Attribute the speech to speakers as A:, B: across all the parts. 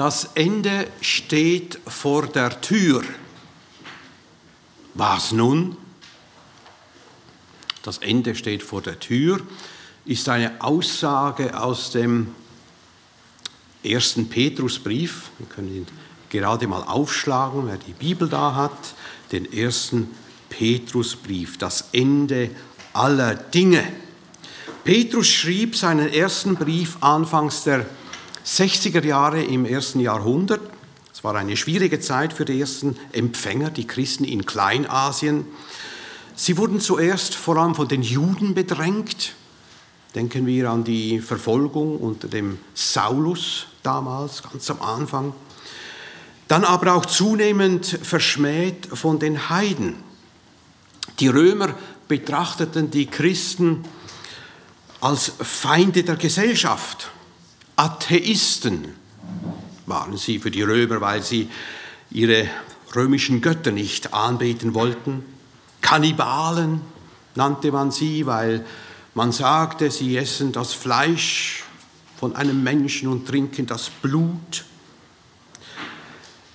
A: Das Ende steht vor der Tür. Was nun? Das Ende steht vor der Tür ist eine Aussage aus dem ersten Petrusbrief. Wir können ihn gerade mal aufschlagen, wer die Bibel da hat. Den ersten Petrusbrief, das Ende aller Dinge. Petrus schrieb seinen ersten Brief anfangs der 60er Jahre im ersten Jahrhundert. Es war eine schwierige Zeit für die ersten Empfänger, die Christen in Kleinasien. Sie wurden zuerst vor allem von den Juden bedrängt. Denken wir an die Verfolgung unter dem Saulus damals, ganz am Anfang. Dann aber auch zunehmend verschmäht von den Heiden. Die Römer betrachteten die Christen als Feinde der Gesellschaft. Atheisten waren sie für die Römer, weil sie ihre römischen Götter nicht anbeten wollten. Kannibalen nannte man sie, weil man sagte, sie essen das Fleisch von einem Menschen und trinken das Blut.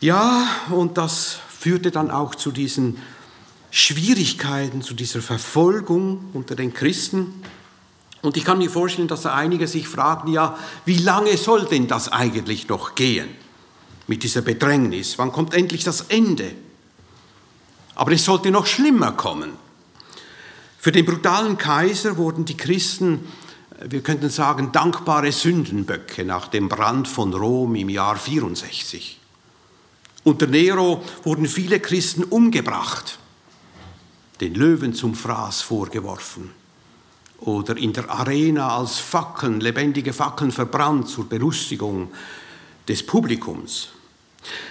A: Ja, und das führte dann auch zu diesen Schwierigkeiten, zu dieser Verfolgung unter den Christen. Und ich kann mir vorstellen, dass da einige sich fragen, ja, wie lange soll denn das eigentlich noch gehen mit dieser Bedrängnis? Wann kommt endlich das Ende? Aber es sollte noch schlimmer kommen. Für den brutalen Kaiser wurden die Christen, wir könnten sagen, dankbare Sündenböcke nach dem Brand von Rom im Jahr 64. Unter Nero wurden viele Christen umgebracht, den Löwen zum Fraß vorgeworfen oder in der Arena als Fackeln, lebendige Fackeln verbrannt zur Belustigung des Publikums.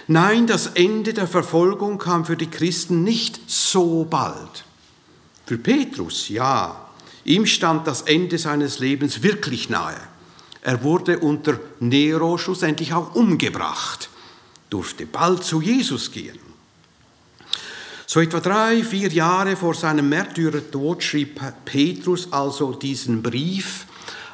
A: Nein, das Ende der Verfolgung kam für die Christen nicht so bald. Für Petrus, ja, ihm stand das Ende seines Lebens wirklich nahe. Er wurde unter Nero schlussendlich auch umgebracht, durfte bald zu Jesus gehen. So etwa drei, vier Jahre vor seinem Märtyrertod schrieb Petrus also diesen Brief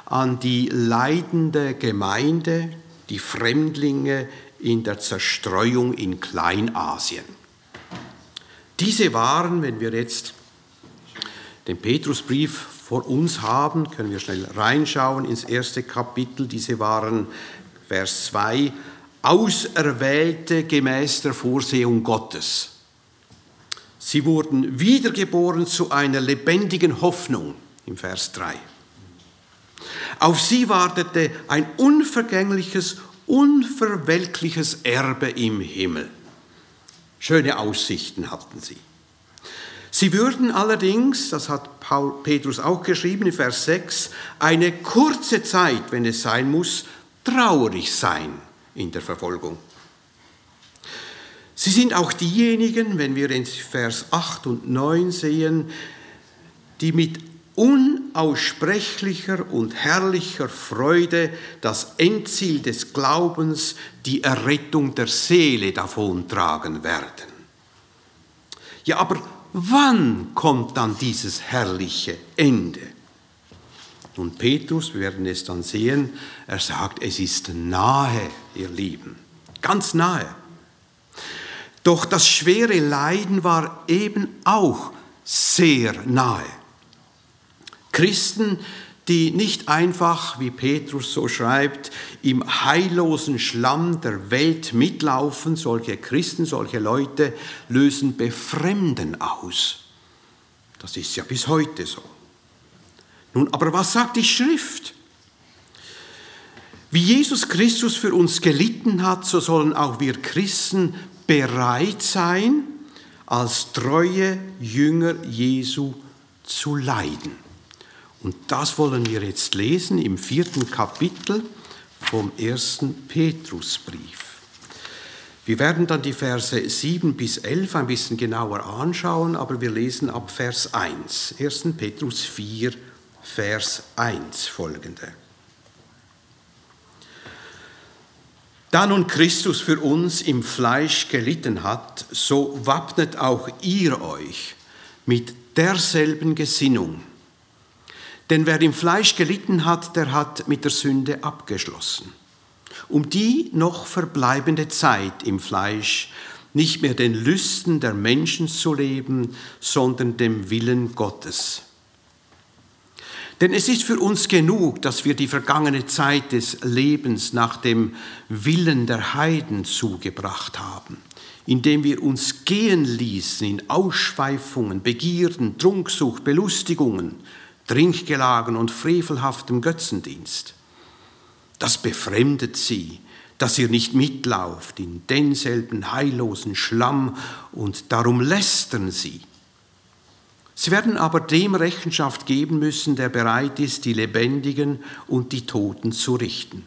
A: an die leidende Gemeinde, die Fremdlinge in der Zerstreuung in Kleinasien. Diese waren, wenn wir jetzt den Petrusbrief vor uns haben, können wir schnell reinschauen ins erste Kapitel, diese waren Vers 2, Auserwählte gemäß der Vorsehung Gottes Sie wurden wiedergeboren zu einer lebendigen Hoffnung im Vers 3. Auf sie wartete ein unvergängliches, unverwelkliches Erbe im Himmel. Schöne Aussichten hatten sie. Sie würden allerdings, das hat Paul, Petrus auch geschrieben in Vers 6, eine kurze Zeit, wenn es sein muss, traurig sein in der Verfolgung. Sie sind auch diejenigen, wenn wir in Vers 8 und 9 sehen, die mit unaussprechlicher und herrlicher Freude das Endziel des Glaubens, die Errettung der Seele davontragen werden. Ja, aber wann kommt dann dieses herrliche Ende? Und Petrus, wir werden es dann sehen, er sagt, es ist nahe, ihr Lieben, ganz nahe. Doch das schwere Leiden war eben auch sehr nahe. Christen, die nicht einfach, wie Petrus so schreibt, im heillosen Schlamm der Welt mitlaufen, solche Christen, solche Leute lösen Befremden aus. Das ist ja bis heute so. Nun, aber was sagt die Schrift? Wie Jesus Christus für uns gelitten hat, so sollen auch wir Christen bereit sein, als treue Jünger Jesu zu leiden. Und das wollen wir jetzt lesen im vierten Kapitel vom ersten Petrusbrief. Wir werden dann die Verse 7 bis 11 ein bisschen genauer anschauen, aber wir lesen ab Vers 1. 1. Petrus 4, Vers 1 folgende. Da nun Christus für uns im Fleisch gelitten hat, so wappnet auch ihr euch mit derselben Gesinnung. Denn wer im Fleisch gelitten hat, der hat mit der Sünde abgeschlossen, um die noch verbleibende Zeit im Fleisch nicht mehr den Lüsten der Menschen zu leben, sondern dem Willen Gottes. Denn es ist für uns genug, dass wir die vergangene Zeit des Lebens nach dem Willen der Heiden zugebracht haben, indem wir uns gehen ließen in Ausschweifungen, Begierden, Trunksucht, Belustigungen, Trinkgelagen und frevelhaftem Götzendienst. Das befremdet sie, dass ihr nicht mitlauft in denselben heillosen Schlamm und darum lästern sie. Sie werden aber dem Rechenschaft geben müssen, der bereit ist, die Lebendigen und die Toten zu richten.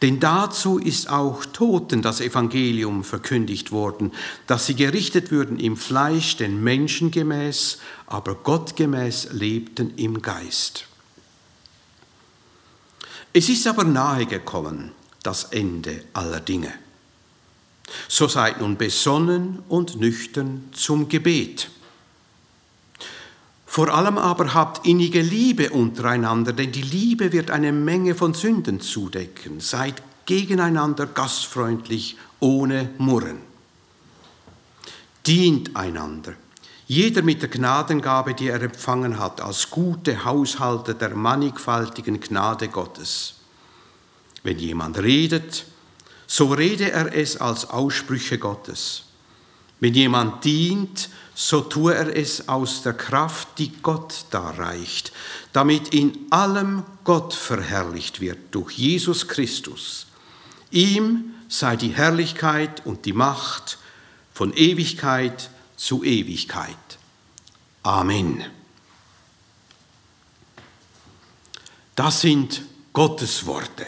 A: Denn dazu ist auch Toten das Evangelium verkündigt worden, dass sie gerichtet würden im Fleisch, den Menschen gemäß, aber Gott gemäß lebten im Geist. Es ist aber nahe gekommen, das Ende aller Dinge. So seid nun besonnen und nüchtern zum Gebet. Vor allem aber habt innige Liebe untereinander, denn die Liebe wird eine Menge von Sünden zudecken. Seid gegeneinander gastfreundlich, ohne Murren. Dient einander, jeder mit der Gnadengabe, die er empfangen hat, als gute Haushalter der mannigfaltigen Gnade Gottes. Wenn jemand redet, so rede er es als Aussprüche Gottes. Wenn jemand dient, so tue er es aus der Kraft, die Gott darreicht, damit in allem Gott verherrlicht wird durch Jesus Christus. Ihm sei die Herrlichkeit und die Macht von Ewigkeit zu Ewigkeit. Amen. Das sind Gottes Worte.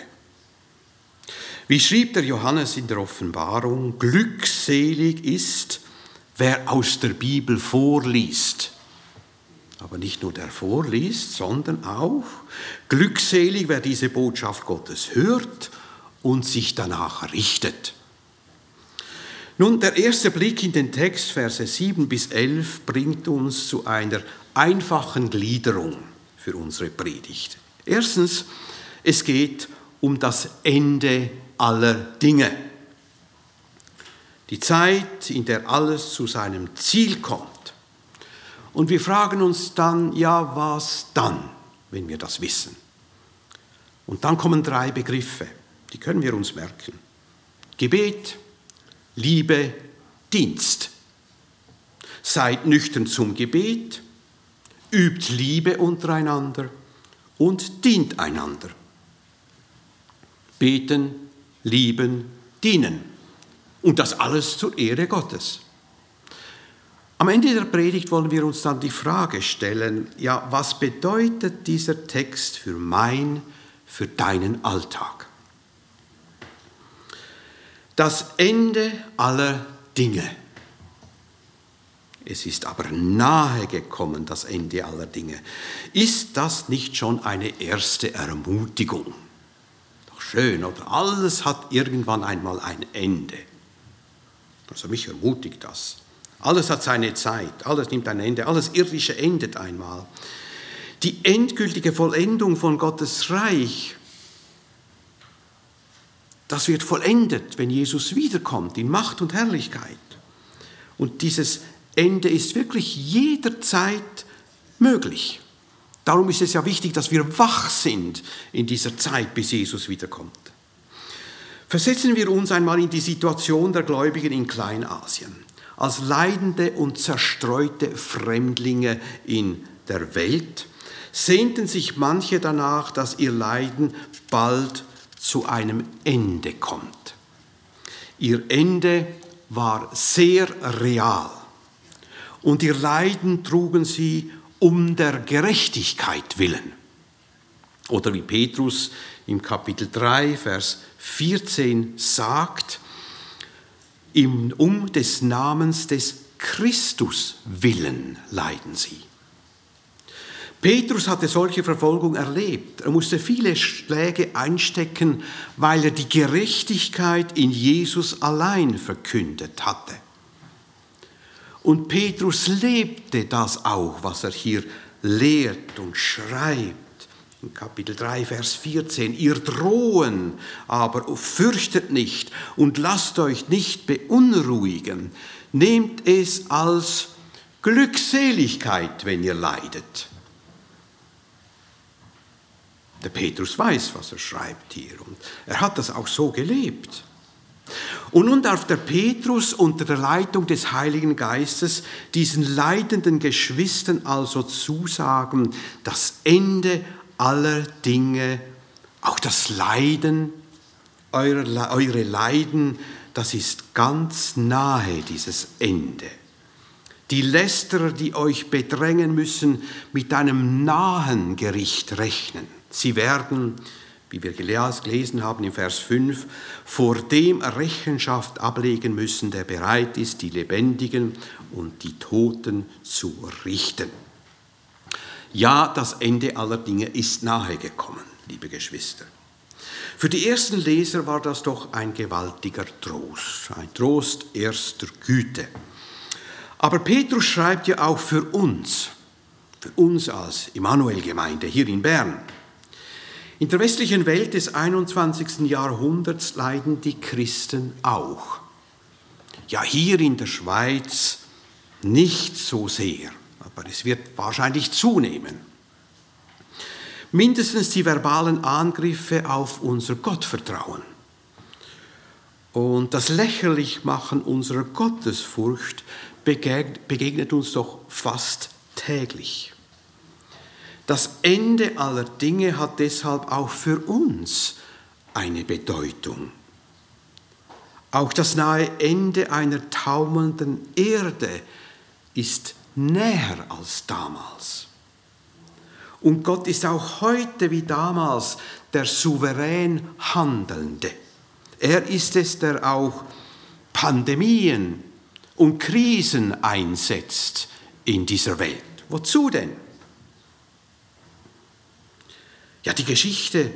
A: Wie schrieb der Johannes in der Offenbarung, glückselig ist, wer aus der Bibel vorliest. Aber nicht nur der vorliest, sondern auch glückselig, wer diese Botschaft Gottes hört und sich danach richtet. Nun, der erste Blick in den Text, Verse 7 bis 11, bringt uns zu einer einfachen Gliederung für unsere Predigt. Erstens, es geht um das Ende aller Dinge. Die Zeit, in der alles zu seinem Ziel kommt. Und wir fragen uns dann, ja, was dann, wenn wir das wissen? Und dann kommen drei Begriffe, die können wir uns merken. Gebet, Liebe, Dienst. Seid nüchtern zum Gebet, übt Liebe untereinander und dient einander. Beten, lieben, dienen. Und das alles zur Ehre Gottes. Am Ende der Predigt wollen wir uns dann die Frage stellen, ja, was bedeutet dieser Text für mein, für deinen Alltag? Das Ende aller Dinge. Es ist aber nahe gekommen, das Ende aller Dinge. Ist das nicht schon eine erste Ermutigung? Schön, oder? Alles hat irgendwann einmal ein Ende. Also mich ermutigt das. Alles hat seine Zeit, alles nimmt ein Ende, alles Irdische endet einmal. Die endgültige Vollendung von Gottes Reich, das wird vollendet, wenn Jesus wiederkommt in Macht und Herrlichkeit. Und dieses Ende ist wirklich jederzeit möglich. Darum ist es ja wichtig, dass wir wach sind in dieser Zeit, bis Jesus wiederkommt. Versetzen wir uns einmal in die Situation der Gläubigen in Kleinasien. Als leidende und zerstreute Fremdlinge in der Welt sehnten sich manche danach, dass ihr Leiden bald zu einem Ende kommt. Ihr Ende war sehr real und ihr Leiden trugen sie um der Gerechtigkeit willen. Oder wie Petrus im Kapitel 3, Vers 14 sagt, um des Namens des Christus willen leiden sie. Petrus hatte solche Verfolgung erlebt. Er musste viele Schläge einstecken, weil er die Gerechtigkeit in Jesus allein verkündet hatte. Und Petrus lebte das auch, was er hier lehrt und schreibt In Kapitel 3, Vers 14, ihr drohen, aber fürchtet nicht und lasst euch nicht beunruhigen. Nehmt es als Glückseligkeit, wenn ihr leidet. Der Petrus weiß, was er schreibt hier und er hat das auch so gelebt. Und nun darf der Petrus unter der Leitung des Heiligen Geistes diesen leidenden Geschwistern also zusagen, das Ende aller Dinge, auch das Leiden, eure, eure Leiden, das ist ganz nahe, dieses Ende. Die Lästerer, die euch bedrängen müssen, mit einem nahen Gericht rechnen. Sie werden, wie wir gelesen haben im Vers 5, vor dem Rechenschaft ablegen müssen, der bereit ist, die Lebendigen und die Toten zu richten. Ja, das Ende aller Dinge ist nahe gekommen, liebe Geschwister. Für die ersten Leser war das doch ein gewaltiger Trost, ein Trost erster Güte. Aber Petrus schreibt ja auch für uns, für uns als Immanuel-Gemeinde hier in Bern. In der westlichen Welt des 21. Jahrhunderts leiden die Christen auch. Ja, hier in der Schweiz nicht so sehr aber es wird wahrscheinlich zunehmen. Mindestens die verbalen Angriffe auf unser Gottvertrauen und das Lächerlichmachen unserer Gottesfurcht begegnet uns doch fast täglich. Das Ende aller Dinge hat deshalb auch für uns eine Bedeutung. Auch das nahe Ende einer taumelnden Erde ist näher als damals. Und Gott ist auch heute wie damals der souverän Handelnde. Er ist es, der auch Pandemien und Krisen einsetzt in dieser Welt. Wozu denn? Ja, die Geschichte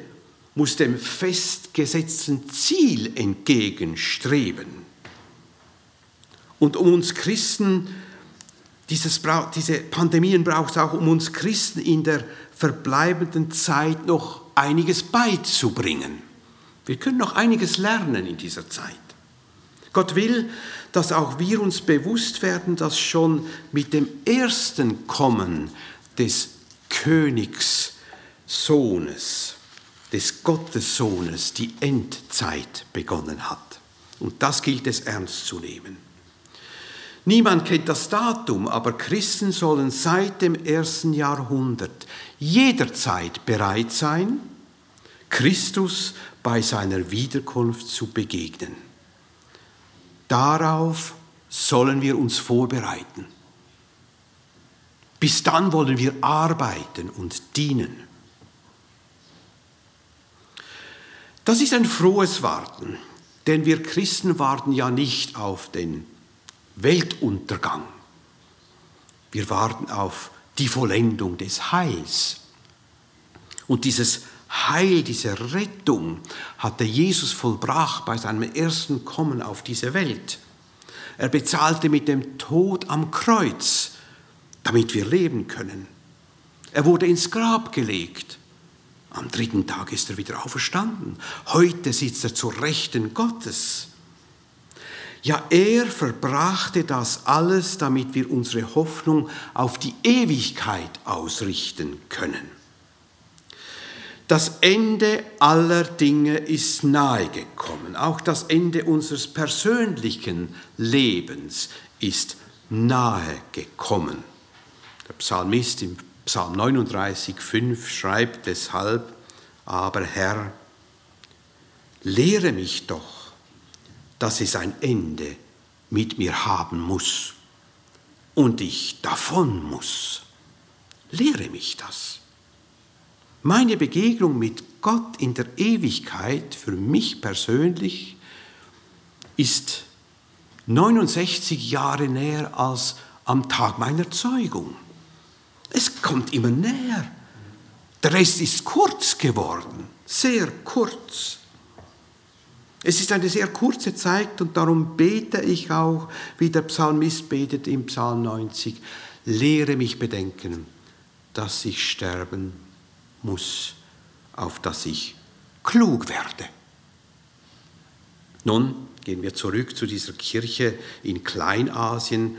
A: muss dem festgesetzten Ziel entgegenstreben. Und um uns Christen dieses, diese Pandemien braucht es auch, um uns Christen in der verbleibenden Zeit noch einiges beizubringen. Wir können noch einiges lernen in dieser Zeit. Gott will, dass auch wir uns bewusst werden, dass schon mit dem ersten Kommen des Königssohnes, des Gottessohnes, die Endzeit begonnen hat. Und das gilt es ernst zu nehmen. Niemand kennt das Datum, aber Christen sollen seit dem ersten Jahrhundert jederzeit bereit sein, Christus bei seiner Wiederkunft zu begegnen. Darauf sollen wir uns vorbereiten. Bis dann wollen wir arbeiten und dienen. Das ist ein frohes Warten, denn wir Christen warten ja nicht auf den Weltuntergang. Wir warten auf die Vollendung des Heils. Und dieses Heil, diese Rettung hatte Jesus vollbracht bei seinem ersten Kommen auf diese Welt. Er bezahlte mit dem Tod am Kreuz, damit wir leben können. Er wurde ins Grab gelegt. Am dritten Tag ist er wieder auferstanden. Heute sitzt er zur Rechten Gottes. Ja, er verbrachte das alles, damit wir unsere Hoffnung auf die Ewigkeit ausrichten können. Das Ende aller Dinge ist nahegekommen. Auch das Ende unseres persönlichen Lebens ist nahegekommen. Der Psalmist im Psalm 39, 5 schreibt deshalb, aber Herr, lehre mich doch dass es ein Ende mit mir haben muss und ich davon muss. Lehre mich das. Meine Begegnung mit Gott in der Ewigkeit für mich persönlich ist 69 Jahre näher als am Tag meiner Zeugung. Es kommt immer näher. Der Rest ist kurz geworden, sehr kurz. Es ist eine sehr kurze Zeit und darum bete ich auch, wie der Psalmist betet im Psalm 90, lehre mich bedenken, dass ich sterben muss, auf das ich klug werde. Nun gehen wir zurück zu dieser Kirche in Kleinasien.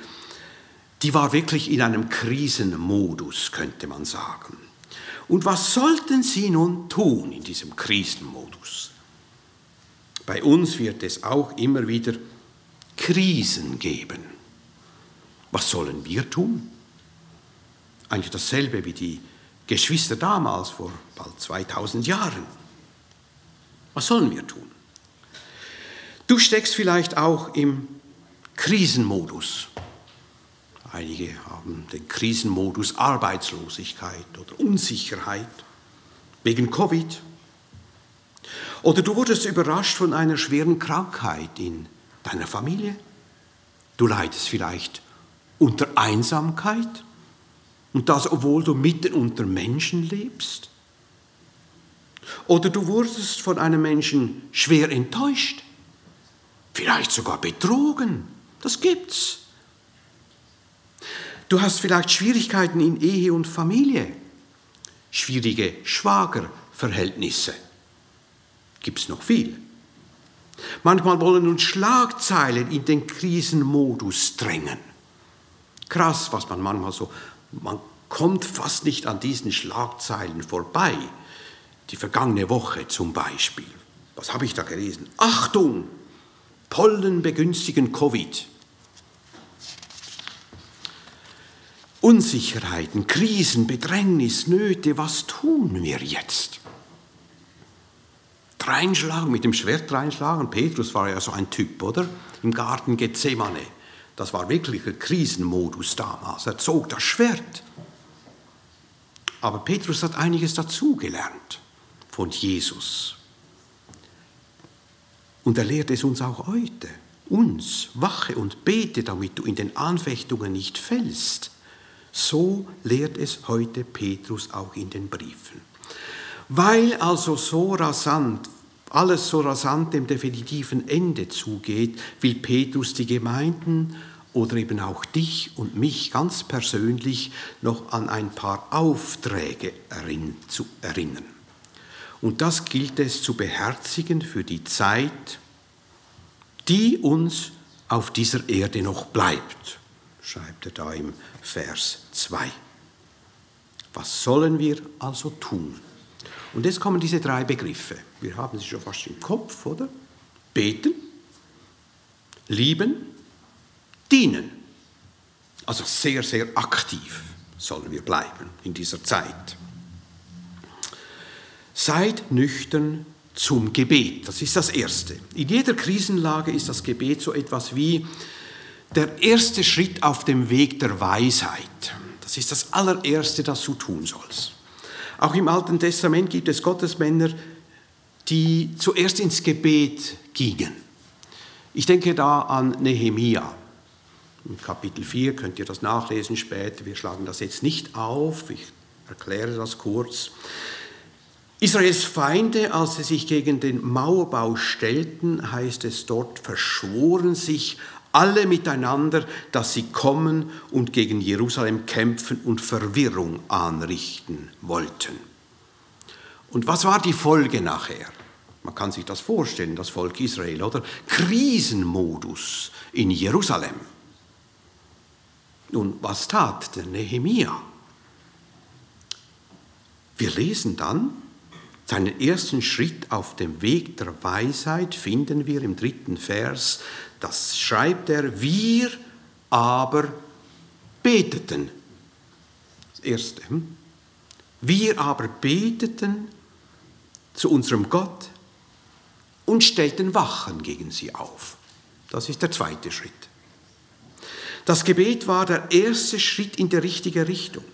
A: Die war wirklich in einem Krisenmodus, könnte man sagen. Und was sollten sie nun tun in diesem Krisenmodus? Bei uns wird es auch immer wieder Krisen geben. Was sollen wir tun? Eigentlich dasselbe wie die Geschwister damals vor bald 2000 Jahren. Was sollen wir tun? Du steckst vielleicht auch im Krisenmodus. Einige haben den Krisenmodus Arbeitslosigkeit oder Unsicherheit wegen Covid. Oder du wurdest überrascht von einer schweren Krankheit in deiner Familie. Du leidest vielleicht unter Einsamkeit und das, obwohl du mitten unter Menschen lebst. Oder du wurdest von einem Menschen schwer enttäuscht, vielleicht sogar betrogen. Das gibt's. Du hast vielleicht Schwierigkeiten in Ehe und Familie, schwierige Schwagerverhältnisse. Gibt es noch viel. Manchmal wollen uns Schlagzeilen in den Krisenmodus drängen. Krass, was man manchmal so, man kommt fast nicht an diesen Schlagzeilen vorbei. Die vergangene Woche zum Beispiel. Was habe ich da gelesen? Achtung! Pollen begünstigen Covid. Unsicherheiten, Krisen, Bedrängnis, Nöte, was tun wir jetzt? Reinschlagen, mit dem Schwert reinschlagen. Petrus war ja so ein Typ, oder? Im Garten Gethsemane. Das war wirklich ein Krisenmodus damals. Er zog das Schwert. Aber Petrus hat einiges dazugelernt von Jesus. Und er lehrt es uns auch heute. Uns, wache und bete, damit du in den Anfechtungen nicht fällst. So lehrt es heute Petrus auch in den Briefen. Weil also so rasant, alles so rasant dem definitiven Ende zugeht, will Petrus die Gemeinden oder eben auch dich und mich ganz persönlich noch an ein paar Aufträge zu erinnern. Und das gilt es zu beherzigen für die Zeit, die uns auf dieser Erde noch bleibt schreibt er da im Vers 2. Was sollen wir also tun? Und jetzt kommen diese drei Begriffe. Wir haben sie schon fast im Kopf, oder? Beten, lieben, dienen. Also sehr, sehr aktiv sollen wir bleiben in dieser Zeit. Seid nüchtern zum Gebet. Das ist das Erste. In jeder Krisenlage ist das Gebet so etwas wie der erste Schritt auf dem Weg der Weisheit. Das ist das allererste, das du tun sollst. Auch im Alten Testament gibt es Gottesmänner, die zuerst ins Gebet gingen. Ich denke da an Nehemia. In Kapitel 4 könnt ihr das nachlesen später. Wir schlagen das jetzt nicht auf. Ich erkläre das kurz. Israels Feinde, als sie sich gegen den Mauerbau stellten, heißt es dort, verschworen sich alle miteinander, dass sie kommen und gegen Jerusalem kämpfen und Verwirrung anrichten wollten. Und was war die Folge nachher? Man kann sich das vorstellen, das Volk Israel, oder? Krisenmodus in Jerusalem. Nun, was tat der Nehemia? Wir lesen dann, seinen ersten Schritt auf dem Weg der Weisheit finden wir im dritten Vers. Das schreibt er, wir aber beteten. Das erste. Wir aber beteten zu unserem Gott und stellten Wachen gegen sie auf. Das ist der zweite Schritt. Das Gebet war der erste Schritt in die richtige Richtung.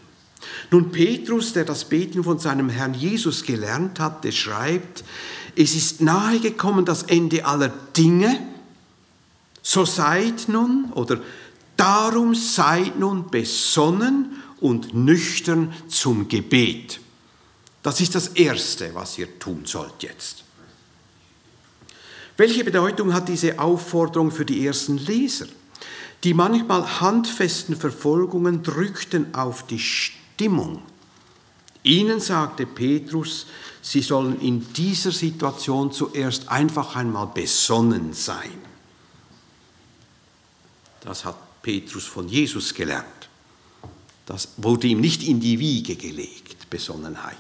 A: Nun Petrus, der das Beten von seinem Herrn Jesus gelernt hatte, schreibt, es ist nahe gekommen das Ende aller Dinge, so seid nun oder darum seid nun besonnen und nüchtern zum Gebet. Das ist das Erste, was ihr tun sollt jetzt. Welche Bedeutung hat diese Aufforderung für die ersten Leser? Die manchmal handfesten Verfolgungen drückten auf die Stimmung Ihnen sagte Petrus, sie sollen in dieser Situation zuerst einfach einmal besonnen sein. Das hat Petrus von Jesus gelernt. Das wurde ihm nicht in die Wiege gelegt, Besonnenheit.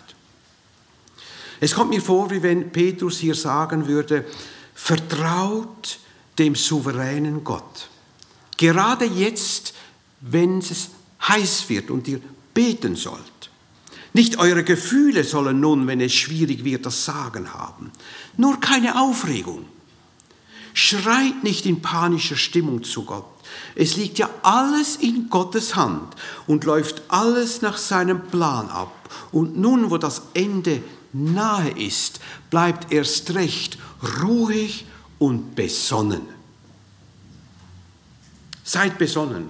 A: Es kommt mir vor, wie wenn Petrus hier sagen würde, vertraut dem souveränen Gott. Gerade jetzt, wenn es heiß wird und ihr beten sollt. Nicht eure Gefühle sollen nun, wenn es schwierig wird, das Sagen haben. Nur keine Aufregung. Schreit nicht in panischer Stimmung zu Gott. Es liegt ja alles in Gottes Hand und läuft alles nach seinem Plan ab. Und nun, wo das Ende nahe ist, bleibt erst recht ruhig und besonnen. Seid besonnen.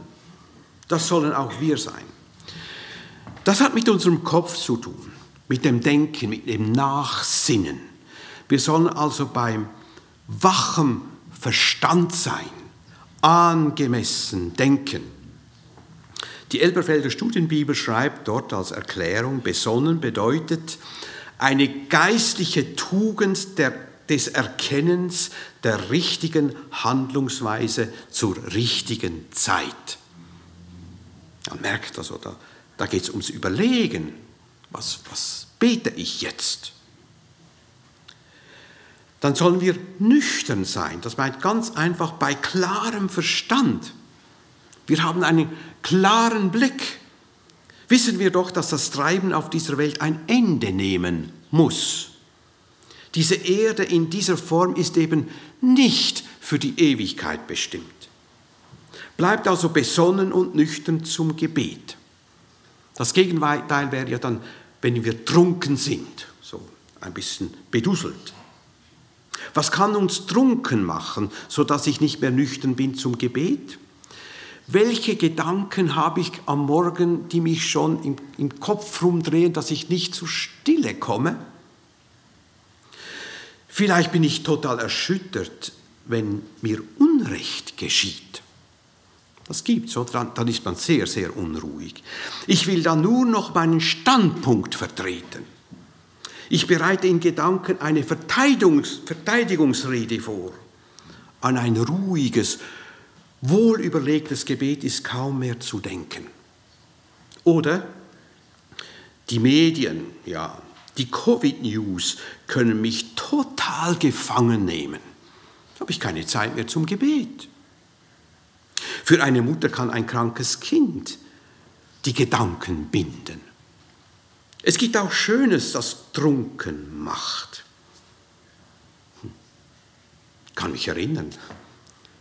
A: Das sollen auch wir sein. Das hat mit unserem Kopf zu tun, mit dem Denken, mit dem Nachsinnen. Wir sollen also beim wachem Verstand sein, angemessen denken. Die Elberfelder Studienbibel schreibt dort als Erklärung, besonnen bedeutet eine geistliche Tugend der, des Erkennens der richtigen Handlungsweise zur richtigen Zeit. Man merkt also, da da geht es ums Überlegen. Was, was bete ich jetzt? Dann sollen wir nüchtern sein. Das meint ganz einfach bei klarem Verstand. Wir haben einen klaren Blick. Wissen wir doch, dass das Treiben auf dieser Welt ein Ende nehmen muss. Diese Erde in dieser Form ist eben nicht für die Ewigkeit bestimmt. Bleibt also besonnen und nüchtern zum Gebet. Das Gegenteil wäre ja dann, wenn wir trunken sind, so ein bisschen beduselt. Was kann uns trunken machen, sodass ich nicht mehr nüchtern bin zum Gebet? Welche Gedanken habe ich am Morgen, die mich schon im, im Kopf rumdrehen, dass ich nicht zur Stille komme? Vielleicht bin ich total erschüttert, wenn mir Unrecht geschieht. Das gibt's, oder? Dann, ist man sehr, sehr unruhig. Ich will dann nur noch meinen Standpunkt vertreten. Ich bereite in Gedanken eine Verteidigungs Verteidigungsrede vor. An ein ruhiges, wohlüberlegtes Gebet ist kaum mehr zu denken. Oder die Medien, ja, die Covid-News können mich total gefangen nehmen. Da habe ich keine Zeit mehr zum Gebet. Für eine Mutter kann ein krankes Kind die Gedanken binden. Es gibt auch Schönes, das trunken macht. Hm. Kann mich erinnern.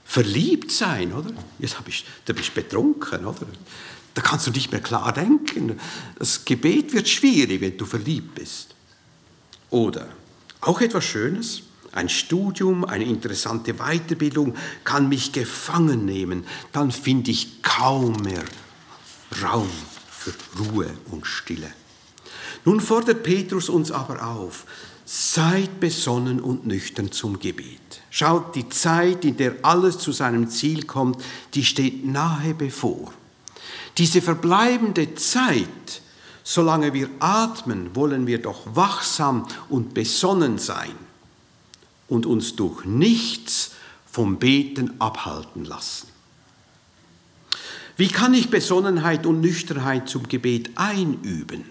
A: Verliebt sein, oder? Jetzt hab ich, da bist du betrunken, oder? Da kannst du nicht mehr klar denken. Das Gebet wird schwierig, wenn du verliebt bist. Oder auch etwas Schönes. Ein Studium, eine interessante Weiterbildung kann mich gefangen nehmen. Dann finde ich kaum mehr Raum für Ruhe und Stille. Nun fordert Petrus uns aber auf, seid besonnen und nüchtern zum Gebet. Schaut, die Zeit, in der alles zu seinem Ziel kommt, die steht nahe bevor. Diese verbleibende Zeit, solange wir atmen, wollen wir doch wachsam und besonnen sein und uns durch nichts vom Beten abhalten lassen. Wie kann ich Besonnenheit und Nüchternheit zum Gebet einüben?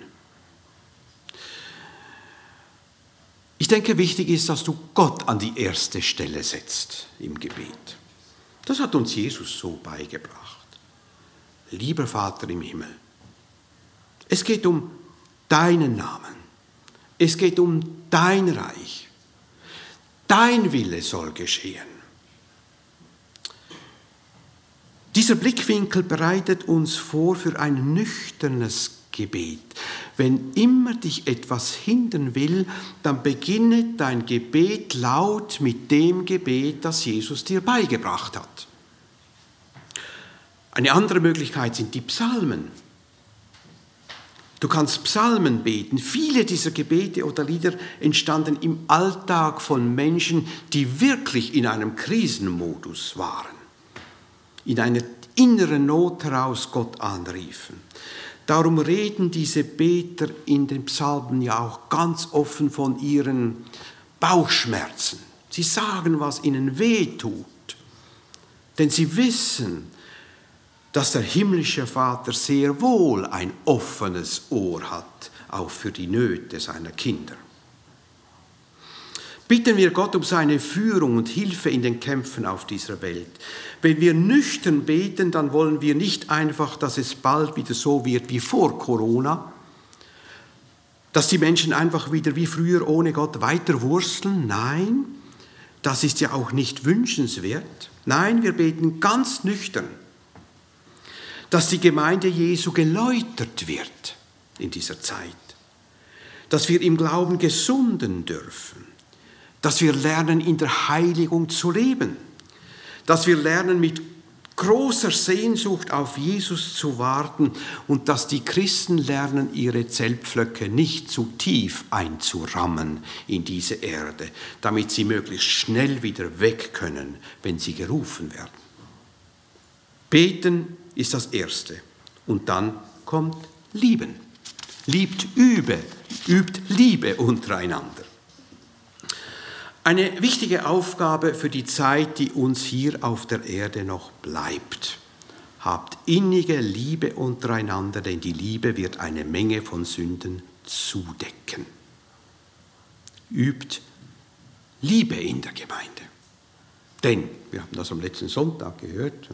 A: Ich denke, wichtig ist, dass du Gott an die erste Stelle setzt im Gebet. Das hat uns Jesus so beigebracht. Lieber Vater im Himmel, es geht um deinen Namen. Es geht um dein Reich. Dein Wille soll geschehen. Dieser Blickwinkel bereitet uns vor für ein nüchternes Gebet. Wenn immer dich etwas hindern will, dann beginne dein Gebet laut mit dem Gebet, das Jesus dir beigebracht hat. Eine andere Möglichkeit sind die Psalmen. Du kannst Psalmen beten. Viele dieser Gebete oder Lieder entstanden im Alltag von Menschen, die wirklich in einem Krisenmodus waren, in einer inneren Not heraus Gott anriefen. Darum reden diese Beter in den Psalmen ja auch ganz offen von ihren Bauchschmerzen. Sie sagen, was ihnen weh tut. Denn sie wissen, dass der himmlische Vater sehr wohl ein offenes Ohr hat, auch für die Nöte seiner Kinder. Bitten wir Gott um seine Führung und Hilfe in den Kämpfen auf dieser Welt. Wenn wir nüchtern beten, dann wollen wir nicht einfach, dass es bald wieder so wird wie vor Corona, dass die Menschen einfach wieder wie früher ohne Gott weiter wursteln. Nein, das ist ja auch nicht wünschenswert. Nein, wir beten ganz nüchtern, dass die Gemeinde Jesu geläutert wird in dieser Zeit, dass wir im Glauben gesunden dürfen. Dass wir lernen, in der Heiligung zu leben, dass wir lernen, mit großer Sehnsucht auf Jesus zu warten. Und dass die Christen lernen, ihre Zeltpflöcke nicht zu tief einzurammen in diese Erde, damit sie möglichst schnell wieder weg können, wenn sie gerufen werden. Beten ist das Erste und dann kommt Lieben. Liebt übe, übt Liebe untereinander. Eine wichtige Aufgabe für die Zeit, die uns hier auf der Erde noch bleibt. Habt innige Liebe untereinander, denn die Liebe wird eine Menge von Sünden zudecken. Übt Liebe in der Gemeinde. Denn, wir haben das am letzten Sonntag gehört,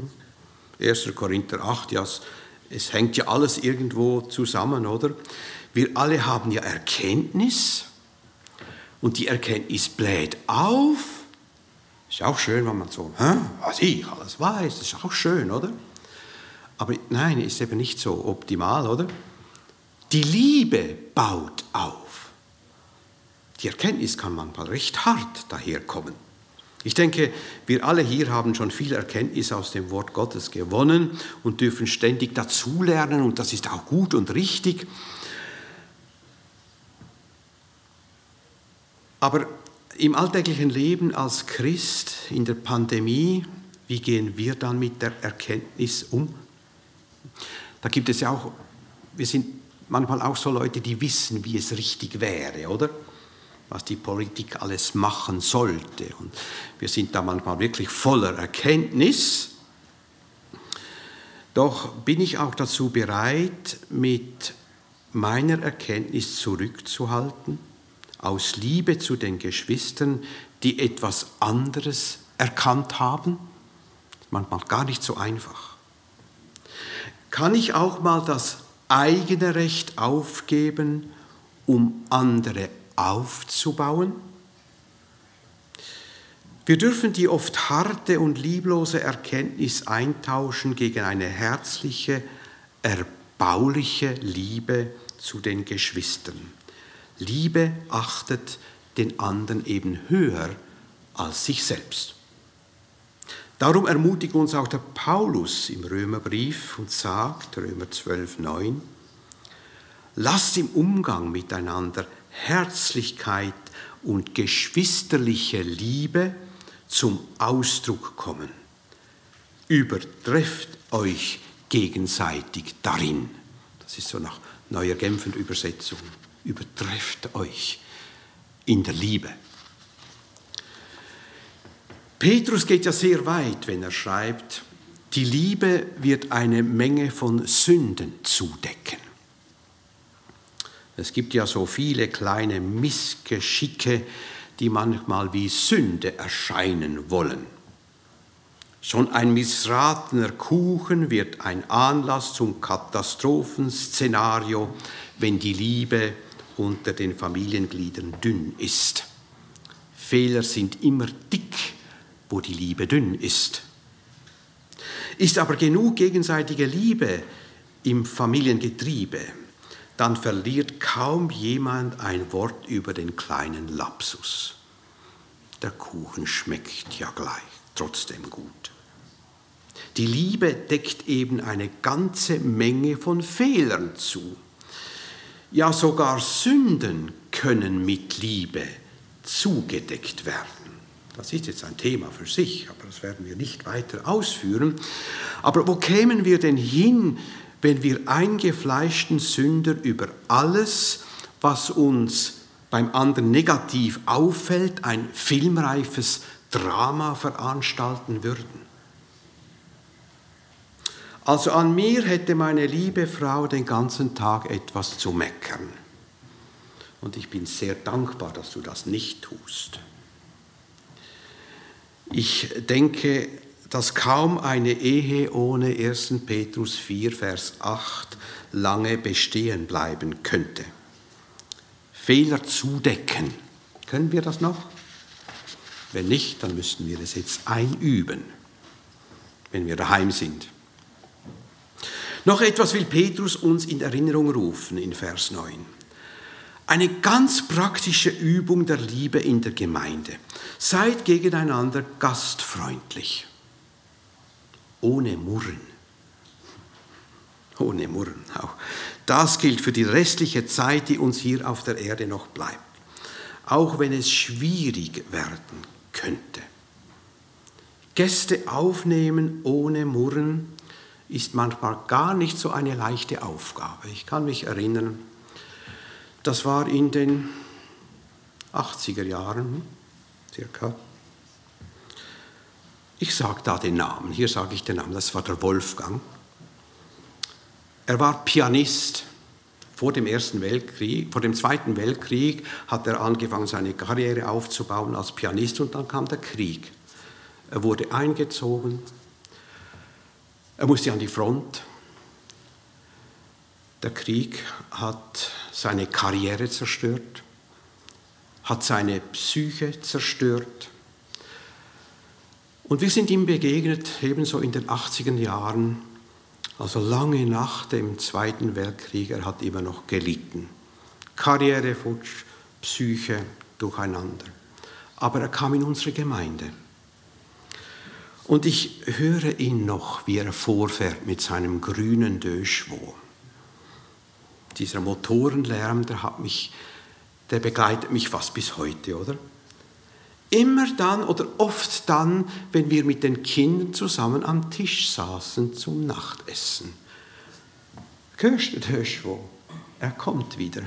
A: 1. Korinther 8, ja, es hängt ja alles irgendwo zusammen, oder? Wir alle haben ja Erkenntnis, und die Erkenntnis bläht auf. Ist auch schön, wenn man so, Hä? was ich alles weiß, ist auch schön, oder? Aber nein, ist eben nicht so optimal, oder? Die Liebe baut auf. Die Erkenntnis kann manchmal recht hart daherkommen. Ich denke, wir alle hier haben schon viel Erkenntnis aus dem Wort Gottes gewonnen und dürfen ständig dazulernen und das ist auch gut und richtig. Aber im alltäglichen Leben als Christ in der Pandemie, wie gehen wir dann mit der Erkenntnis um? Da gibt es ja auch, wir sind manchmal auch so Leute, die wissen, wie es richtig wäre, oder? Was die Politik alles machen sollte. Und wir sind da manchmal wirklich voller Erkenntnis. Doch bin ich auch dazu bereit, mit meiner Erkenntnis zurückzuhalten? aus Liebe zu den Geschwistern, die etwas anderes erkannt haben? Manchmal gar nicht so einfach. Kann ich auch mal das eigene Recht aufgeben, um andere aufzubauen? Wir dürfen die oft harte und lieblose Erkenntnis eintauschen gegen eine herzliche, erbauliche Liebe zu den Geschwistern. Liebe achtet den anderen eben höher als sich selbst. Darum ermutigt uns auch der Paulus im Römerbrief und sagt, Römer 12, 9, lasst im Umgang miteinander Herzlichkeit und geschwisterliche Liebe zum Ausdruck kommen. Übertrefft euch gegenseitig darin. Das ist so nach neuer Genfer Übersetzung übertrefft euch in der Liebe. Petrus geht ja sehr weit, wenn er schreibt, die Liebe wird eine Menge von Sünden zudecken. Es gibt ja so viele kleine Missgeschicke, die manchmal wie Sünde erscheinen wollen. Schon ein missratener Kuchen wird ein Anlass zum Katastrophenszenario, wenn die Liebe unter den Familiengliedern dünn ist. Fehler sind immer dick, wo die Liebe dünn ist. Ist aber genug gegenseitige Liebe im Familiengetriebe, dann verliert kaum jemand ein Wort über den kleinen Lapsus. Der Kuchen schmeckt ja gleich, trotzdem gut. Die Liebe deckt eben eine ganze Menge von Fehlern zu. Ja, sogar Sünden können mit Liebe zugedeckt werden. Das ist jetzt ein Thema für sich, aber das werden wir nicht weiter ausführen. Aber wo kämen wir denn hin, wenn wir eingefleischten Sünder über alles, was uns beim anderen negativ auffällt, ein filmreifes Drama veranstalten würden. Also an mir hätte meine liebe Frau den ganzen Tag etwas zu meckern. Und ich bin sehr dankbar, dass du das nicht tust. Ich denke, dass kaum eine Ehe ohne 1. Petrus 4, Vers 8 lange bestehen bleiben könnte. Fehler zudecken. Können wir das noch? Wenn nicht, dann müssten wir es jetzt einüben, wenn wir daheim sind. Noch etwas will Petrus uns in Erinnerung rufen in Vers 9. Eine ganz praktische Übung der Liebe in der Gemeinde. Seid gegeneinander gastfreundlich, ohne Murren. Ohne Murren auch. Das gilt für die restliche Zeit, die uns hier auf der Erde noch bleibt. Auch wenn es schwierig werden könnte. Gäste aufnehmen ohne Murren ist manchmal gar nicht so eine leichte Aufgabe. Ich kann mich erinnern, das war in den 80er Jahren circa. Ich sage da den Namen, hier sage ich den Namen, das war der Wolfgang. Er war Pianist. Vor dem Ersten Weltkrieg, vor dem Zweiten Weltkrieg hat er angefangen, seine Karriere aufzubauen als Pianist und dann kam der Krieg. Er wurde eingezogen, er musste an die Front. Der Krieg hat seine Karriere zerstört, hat seine Psyche zerstört. Und wir sind ihm begegnet, ebenso in den 80er Jahren, also lange nach dem Zweiten Weltkrieg, er hat immer noch gelitten. Karriere futsch, Psyche durcheinander. Aber er kam in unsere Gemeinde. Und ich höre ihn noch, wie er vorfährt mit seinem grünen Döschwo. Dieser Motorenlärm, der, hat mich, der begleitet mich fast bis heute, oder? Immer dann oder oft dann, wenn wir mit den Kindern zusammen am Tisch saßen zum Nachtessen. Hörst du? Er kommt wieder.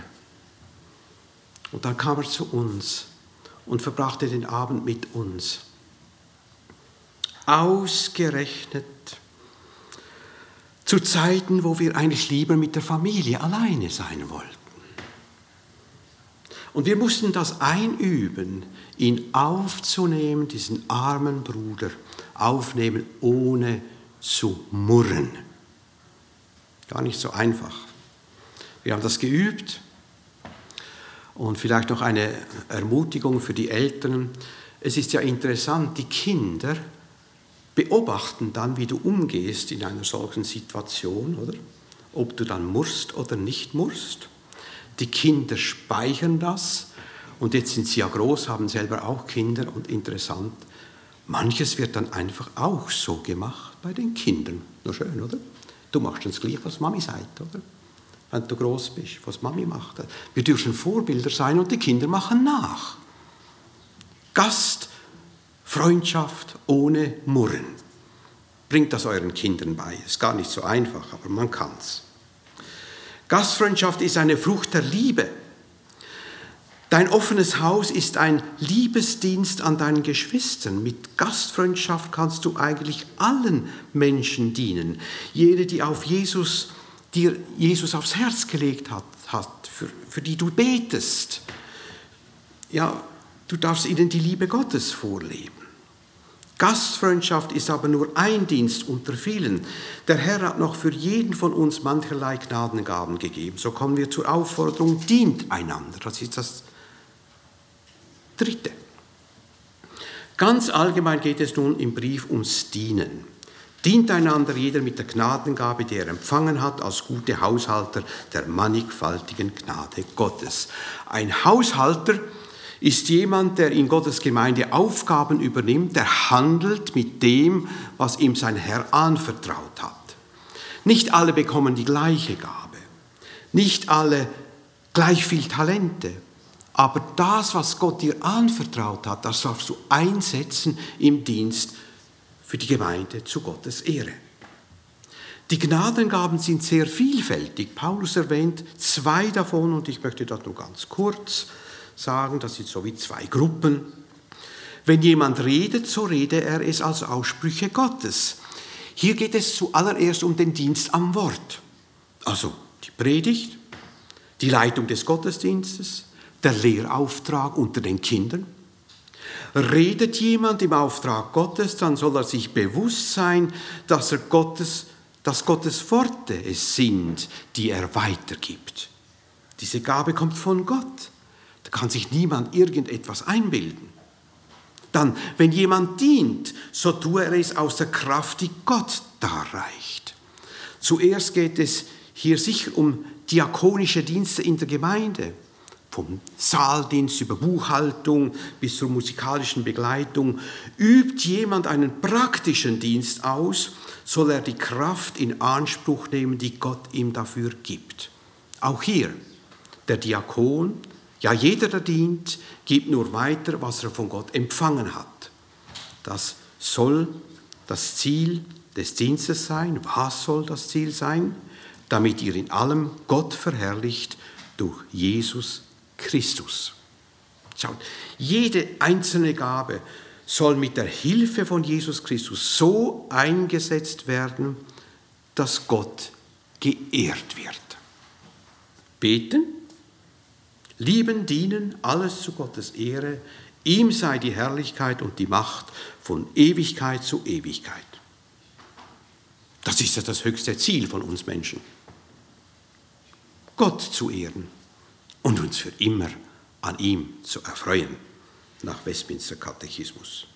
A: Und dann kam er zu uns und verbrachte den Abend mit uns ausgerechnet zu Zeiten, wo wir eigentlich lieber mit der Familie alleine sein wollten. Und wir mussten das einüben, ihn aufzunehmen, diesen armen Bruder aufnehmen, ohne zu murren. Gar nicht so einfach. Wir haben das geübt und vielleicht noch eine Ermutigung für die Eltern. Es ist ja interessant, die Kinder beobachten dann, wie du umgehst in einer solchen Situation, oder? Ob du dann musst oder nicht musst. Die Kinder speichern das und jetzt sind sie ja groß, haben selber auch Kinder und interessant. Manches wird dann einfach auch so gemacht bei den Kindern. Nur schön, oder? Du machst das gleich, was Mami sagt, oder? Wenn du groß bist, was Mami macht. Wir dürfen Vorbilder sein und die Kinder machen nach. Gast Freundschaft ohne Murren. Bringt das euren Kindern bei. Ist gar nicht so einfach, aber man kann's. Gastfreundschaft ist eine Frucht der Liebe. Dein offenes Haus ist ein Liebesdienst an deinen Geschwistern. Mit Gastfreundschaft kannst du eigentlich allen Menschen dienen. Jede, die auf Jesus, dir Jesus aufs Herz gelegt hat, hat für, für die du betest. Ja, du darfst ihnen die Liebe Gottes vorleben. Gastfreundschaft ist aber nur ein Dienst unter vielen. Der Herr hat noch für jeden von uns mancherlei Gnadengaben gegeben. So kommen wir zur Aufforderung, dient einander. Das ist das Dritte. Ganz allgemein geht es nun im Brief ums Dienen. Dient einander jeder mit der Gnadengabe, die er empfangen hat, als gute Haushalter der mannigfaltigen Gnade Gottes. Ein Haushalter ist jemand, der in Gottes Gemeinde Aufgaben übernimmt, der handelt mit dem, was ihm sein Herr anvertraut hat. Nicht alle bekommen die gleiche Gabe, nicht alle gleich viel Talente, aber das, was Gott dir anvertraut hat, das darfst du einsetzen im Dienst für die Gemeinde zu Gottes Ehre. Die Gnadengaben sind sehr vielfältig. Paulus erwähnt zwei davon und ich möchte das nur ganz kurz sagen. Das sind so wie zwei Gruppen. Wenn jemand redet, so rede er es als Aussprüche Gottes. Hier geht es zuallererst um den Dienst am Wort. Also die Predigt, die Leitung des Gottesdienstes, der Lehrauftrag unter den Kindern. Redet jemand im Auftrag Gottes, dann soll er sich bewusst sein, dass, er Gottes, dass Gottes Worte es sind, die er weitergibt. Diese Gabe kommt von Gott. Da kann sich niemand irgendetwas einbilden. Dann, wenn jemand dient, so tue er es aus der Kraft, die Gott darreicht. Zuerst geht es hier sicher um diakonische Dienste in der Gemeinde, vom Saaldienst über Buchhaltung bis zur musikalischen Begleitung. Übt jemand einen praktischen Dienst aus, soll er die Kraft in Anspruch nehmen, die Gott ihm dafür gibt. Auch hier, der Diakon, ja jeder, der dient, gibt nur weiter, was er von Gott empfangen hat. Das soll das Ziel des Dienstes sein. Was soll das Ziel sein? damit ihr in allem Gott verherrlicht durch Jesus Christus. Schaut, jede einzelne Gabe soll mit der Hilfe von Jesus Christus so eingesetzt werden, dass Gott geehrt wird. Beten, lieben, dienen, alles zu Gottes Ehre, ihm sei die Herrlichkeit und die Macht von Ewigkeit zu Ewigkeit. Das ist ja das höchste Ziel von uns Menschen. Gott zu ehren und uns für immer an ihm zu erfreuen, nach Westminster Katechismus.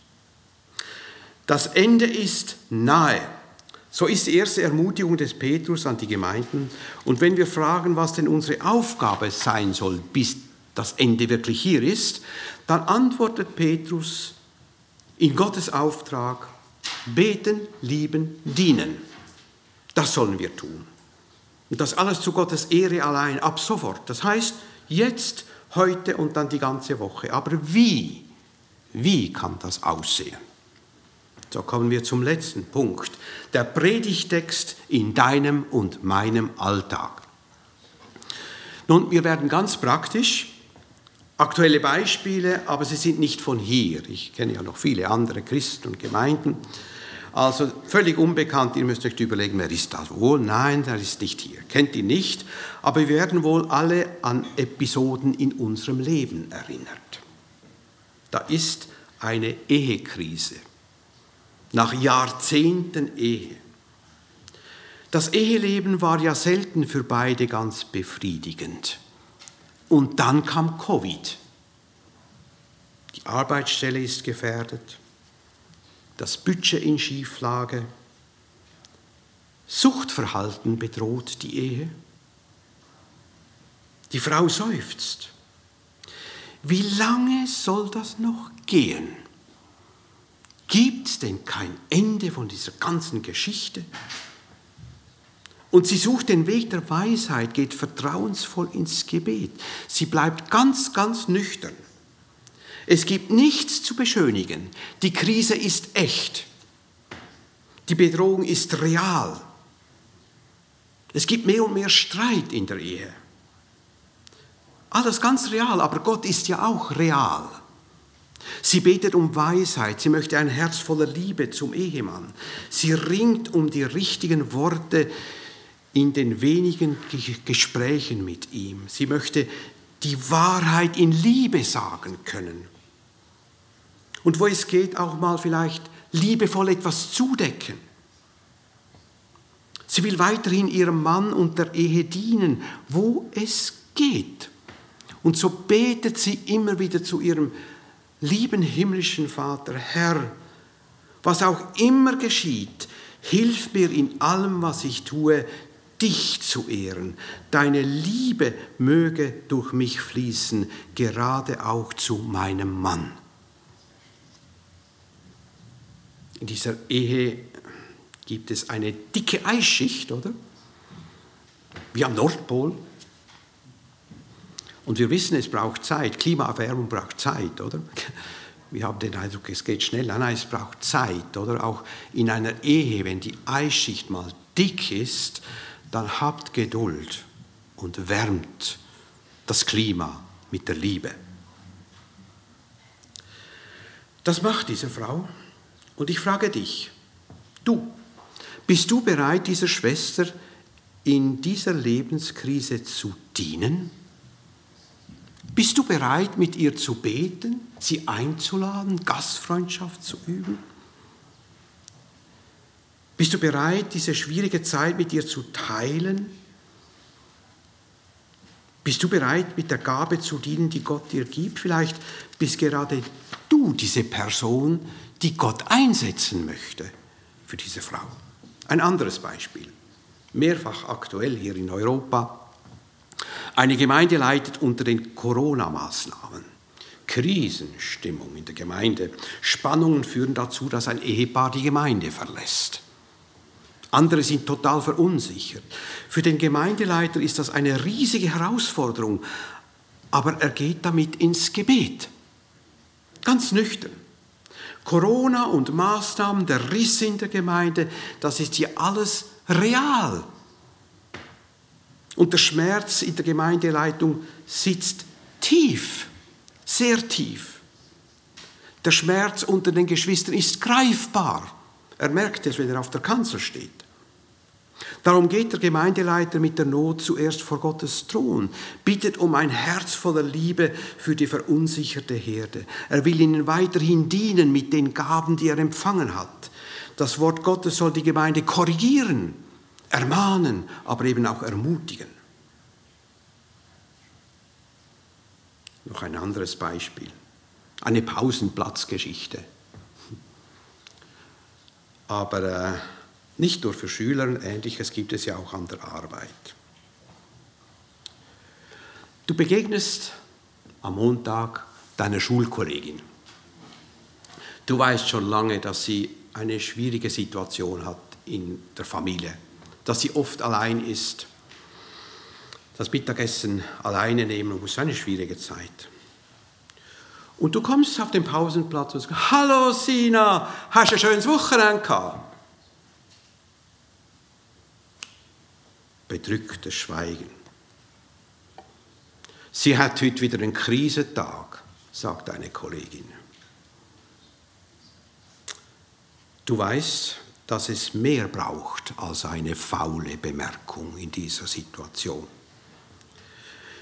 A: Das Ende ist nahe. So ist die erste Ermutigung des Petrus an die Gemeinden. Und wenn wir fragen, was denn unsere Aufgabe sein soll, bis das Ende wirklich hier ist, dann antwortet Petrus in Gottes Auftrag, beten, lieben, dienen. Das sollen wir tun. Und das alles zu Gottes Ehre allein, ab sofort. Das heißt, jetzt, heute und dann die ganze Woche. Aber wie? Wie kann das aussehen? So kommen wir zum letzten Punkt. Der Predigtext in deinem und meinem Alltag. Nun, wir werden ganz praktisch. Aktuelle Beispiele, aber sie sind nicht von hier. Ich kenne ja noch viele andere Christen und Gemeinden. Also völlig unbekannt, ihr müsst euch überlegen, wer ist das wohl? Nein, der ist nicht hier, kennt ihn nicht, aber wir werden wohl alle an Episoden in unserem Leben erinnert. Da ist eine Ehekrise, nach Jahrzehnten Ehe. Das Eheleben war ja selten für beide ganz befriedigend. Und dann kam Covid. Die Arbeitsstelle ist gefährdet das Budget in Schieflage. Suchtverhalten bedroht die Ehe. Die Frau seufzt. Wie lange soll das noch gehen? Gibt es denn kein Ende von dieser ganzen Geschichte? Und sie sucht den Weg der Weisheit, geht vertrauensvoll ins Gebet. Sie bleibt ganz, ganz nüchtern. Es gibt nichts zu beschönigen. Die Krise ist echt. Die Bedrohung ist real. Es gibt mehr und mehr Streit in der Ehe. Alles ganz real, aber Gott ist ja auch real. Sie betet um Weisheit, sie möchte ein Herz voller Liebe zum Ehemann. Sie ringt um die richtigen Worte in den wenigen Gesprächen mit ihm. Sie möchte die Wahrheit in Liebe sagen können und wo es geht, auch mal vielleicht liebevoll etwas zudecken. Sie will weiterhin ihrem Mann und der Ehe dienen, wo es geht. Und so betet sie immer wieder zu ihrem lieben himmlischen Vater, Herr, was auch immer geschieht, hilf mir in allem, was ich tue, dich zu ehren. Deine Liebe möge durch mich fließen, gerade auch zu meinem Mann. In dieser Ehe gibt es eine dicke Eisschicht, oder? Wie am Nordpol. Und wir wissen, es braucht Zeit. Klimaerwärmung braucht Zeit, oder? Wir haben den Eindruck, es geht schnell. Nein, es braucht Zeit, oder? Auch in einer Ehe, wenn die Eisschicht mal dick ist, dann habt Geduld und wärmt das Klima mit der Liebe. Das macht diese Frau. Und ich frage dich, du, bist du bereit, dieser Schwester in dieser Lebenskrise zu dienen? Bist du bereit, mit ihr zu beten, sie einzuladen, Gastfreundschaft zu üben? Bist du bereit, diese schwierige Zeit mit ihr zu teilen? Bist du bereit, mit der Gabe zu dienen, die Gott dir gibt? Vielleicht bist gerade du diese Person, die Gott einsetzen möchte für diese Frau. Ein anderes Beispiel, mehrfach aktuell hier in Europa. Eine Gemeinde leidet unter den Corona-Maßnahmen. Krisenstimmung in der Gemeinde. Spannungen führen dazu, dass ein Ehepaar die Gemeinde verlässt. Andere sind total verunsichert. Für den Gemeindeleiter ist das eine riesige Herausforderung, aber er geht damit ins Gebet. Ganz nüchtern. Corona und Maßnahmen, der Riss in der Gemeinde, das ist hier alles real. Und der Schmerz in der Gemeindeleitung sitzt tief, sehr tief. Der Schmerz unter den Geschwistern ist greifbar. Er merkt es, wenn er auf der Kanzel steht. Darum geht der Gemeindeleiter mit der Not zuerst vor Gottes Thron, bittet um ein Herz voller Liebe für die verunsicherte Herde. Er will ihnen weiterhin dienen mit den Gaben, die er empfangen hat. Das Wort Gottes soll die Gemeinde korrigieren, ermahnen, aber eben auch ermutigen. Noch ein anderes Beispiel, eine Pausenplatzgeschichte. Aber äh, nicht nur für Schüler, ähnliches gibt es ja auch an der Arbeit. Du begegnest am Montag deiner Schulkollegin. Du weißt schon lange, dass sie eine schwierige Situation hat in der Familie, dass sie oft allein ist, das Mittagessen alleine nehmen muss, eine schwierige Zeit. Und du kommst auf den Pausenplatz und sagst, Hallo Sina, hast du ein schönes Wochenende gehabt? bedrücktes Schweigen. Sie hat heute wieder einen Krisentag, sagt eine Kollegin. Du weißt, dass es mehr braucht als eine faule Bemerkung in dieser Situation.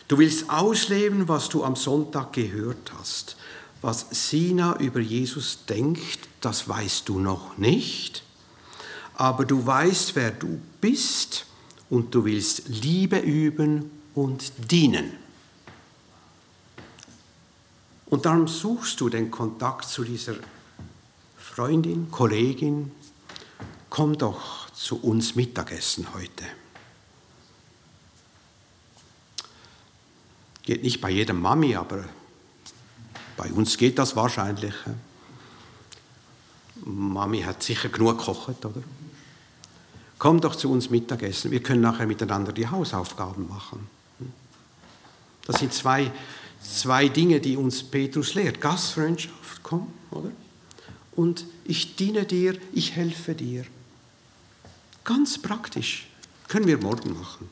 A: Du willst ausleben, was du am Sonntag gehört hast. Was Sina über Jesus denkt, das weißt du noch nicht, aber du weißt, wer du bist und du willst Liebe üben und dienen. Und darum suchst du den Kontakt zu dieser Freundin, Kollegin. Komm doch zu uns Mittagessen heute. Geht nicht bei jedem Mami, aber bei uns geht das wahrscheinlich. Mami hat sicher genug gekocht, oder? komm doch zu uns Mittagessen, wir können nachher miteinander die Hausaufgaben machen. Das sind zwei, zwei Dinge, die uns Petrus lehrt. Gastfreundschaft, komm, oder? Und ich diene dir, ich helfe dir. Ganz praktisch. Können wir morgen machen,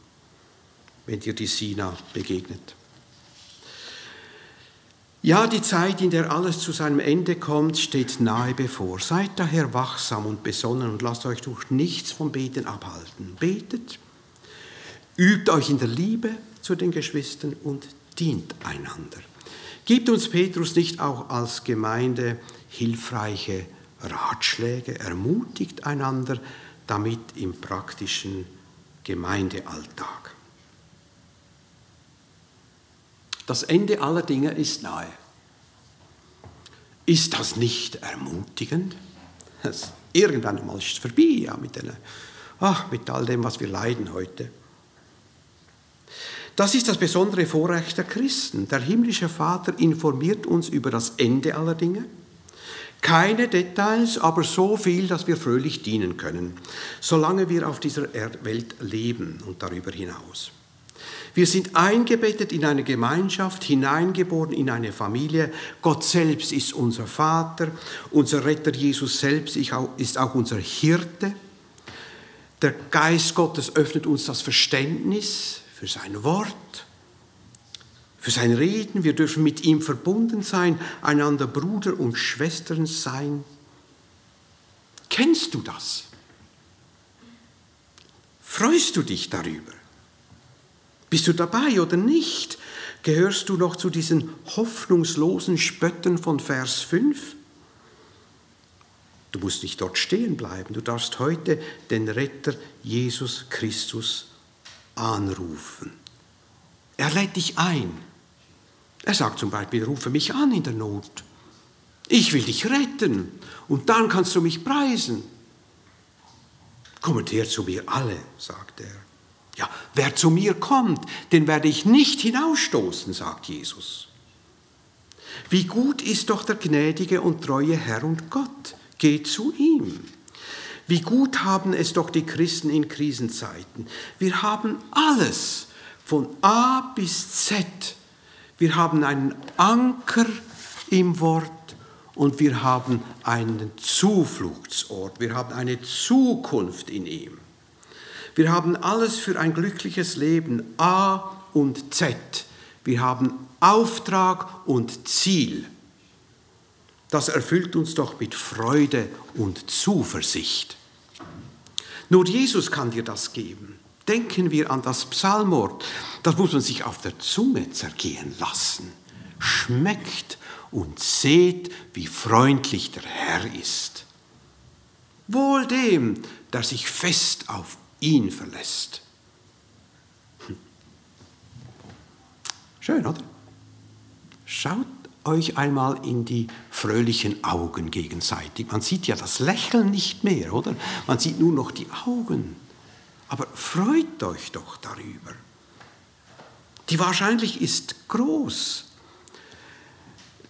A: wenn dir die Sina begegnet. Ja, die Zeit, in der alles zu seinem Ende kommt, steht nahe bevor. Seid daher wachsam und besonnen und lasst euch durch nichts vom Beten abhalten. Betet, übt euch in der Liebe zu den Geschwistern und dient einander. Gibt uns Petrus nicht auch als Gemeinde hilfreiche Ratschläge, ermutigt einander damit im praktischen Gemeindealltag. Das Ende aller Dinge ist nahe. Ist das nicht ermutigend? Das, irgendwann einmal ist es vorbei ja, mit, den, ach, mit all dem, was wir leiden heute. Das ist das besondere Vorrecht der Christen. Der himmlische Vater informiert uns über das Ende aller Dinge. Keine Details, aber so viel, dass wir fröhlich dienen können, solange wir auf dieser Welt leben und darüber hinaus. Wir sind eingebettet in eine Gemeinschaft, hineingeboren in eine Familie. Gott selbst ist unser Vater. Unser Retter Jesus selbst ist auch unser Hirte. Der Geist Gottes öffnet uns das Verständnis für sein Wort, für sein Reden. Wir dürfen mit ihm verbunden sein, einander Bruder und Schwestern sein. Kennst du das? Freust du dich darüber? Bist du dabei oder nicht? Gehörst du noch zu diesen hoffnungslosen Spöttern von Vers 5? Du musst nicht dort stehen bleiben. Du darfst heute den Retter Jesus Christus anrufen. Er lädt dich ein. Er sagt zum Beispiel, rufe mich an in der Not. Ich will dich retten und dann kannst du mich preisen. Kommt her zu mir alle, sagt er. Ja, wer zu mir kommt, den werde ich nicht hinausstoßen, sagt Jesus. Wie gut ist doch der gnädige und treue Herr und Gott. Geht zu ihm. Wie gut haben es doch die Christen in Krisenzeiten. Wir haben alles von A bis Z. Wir haben einen Anker im Wort und wir haben einen Zufluchtsort. Wir haben eine Zukunft in ihm. Wir haben alles für ein glückliches Leben, A und Z. Wir haben Auftrag und Ziel. Das erfüllt uns doch mit Freude und Zuversicht. Nur Jesus kann dir das geben. Denken wir an das Psalmwort. Das muss man sich auf der Zunge zergehen lassen. Schmeckt und seht, wie freundlich der Herr ist. Wohl dem, der sich fest auf ihn verlässt. Hm. Schön, oder? Schaut euch einmal in die fröhlichen Augen gegenseitig. Man sieht ja das Lächeln nicht mehr, oder? Man sieht nur noch die Augen. Aber freut euch doch darüber. Die Wahrscheinlichkeit ist groß,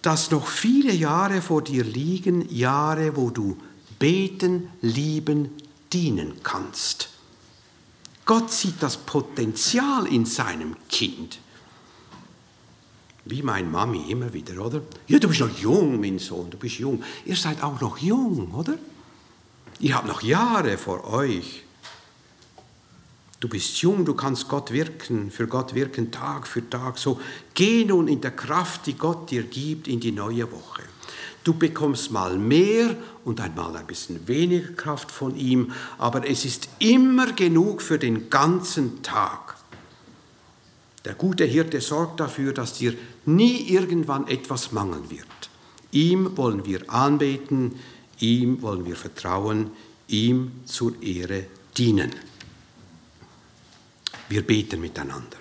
A: dass noch viele Jahre vor dir liegen, Jahre, wo du beten, lieben, dienen kannst. Gott sieht das Potenzial in seinem Kind. Wie mein Mami immer wieder, oder? Ja, du bist noch jung, mein Sohn, du bist jung. Ihr seid auch noch jung, oder? Ihr habt noch Jahre vor euch. Du bist jung, du kannst Gott wirken, für Gott wirken Tag für Tag. So geh nun in der Kraft, die Gott dir gibt, in die neue Woche. Du bekommst mal mehr und einmal ein bisschen weniger Kraft von ihm, aber es ist immer genug für den ganzen Tag. Der gute Hirte sorgt dafür, dass dir nie irgendwann etwas mangeln wird. Ihm wollen wir anbeten, ihm wollen wir vertrauen, ihm zur Ehre dienen. Wir beten miteinander.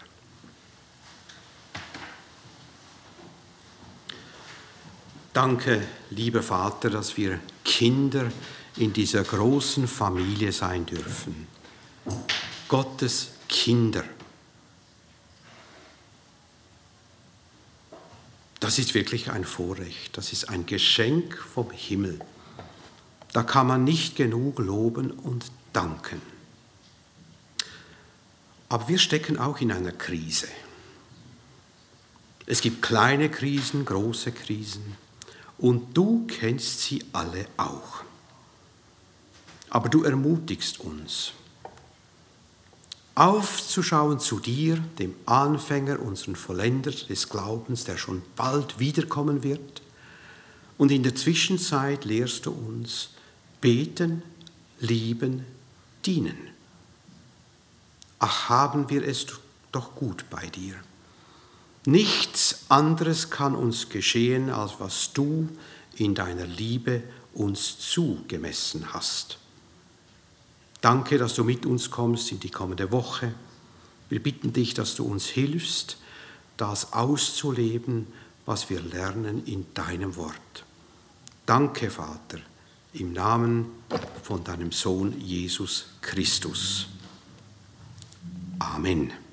A: Danke, lieber Vater, dass wir Kinder in dieser großen Familie sein dürfen. Gottes Kinder. Das ist wirklich ein Vorrecht, das ist ein Geschenk vom Himmel. Da kann man nicht genug loben und danken. Aber wir stecken auch in einer Krise. Es gibt kleine Krisen, große Krisen und du kennst sie alle auch. Aber du ermutigst uns, aufzuschauen zu dir, dem Anfänger, unseren Vollender des Glaubens, der schon bald wiederkommen wird. Und in der Zwischenzeit lehrst du uns beten, lieben, dienen. Ach, haben wir es doch gut bei dir. Nichts anderes kann uns geschehen, als was du in deiner Liebe uns zugemessen hast. Danke, dass du mit uns kommst in die kommende Woche. Wir bitten dich, dass du uns hilfst, das auszuleben, was wir lernen in deinem Wort. Danke, Vater, im Namen von deinem Sohn Jesus Christus. Amen.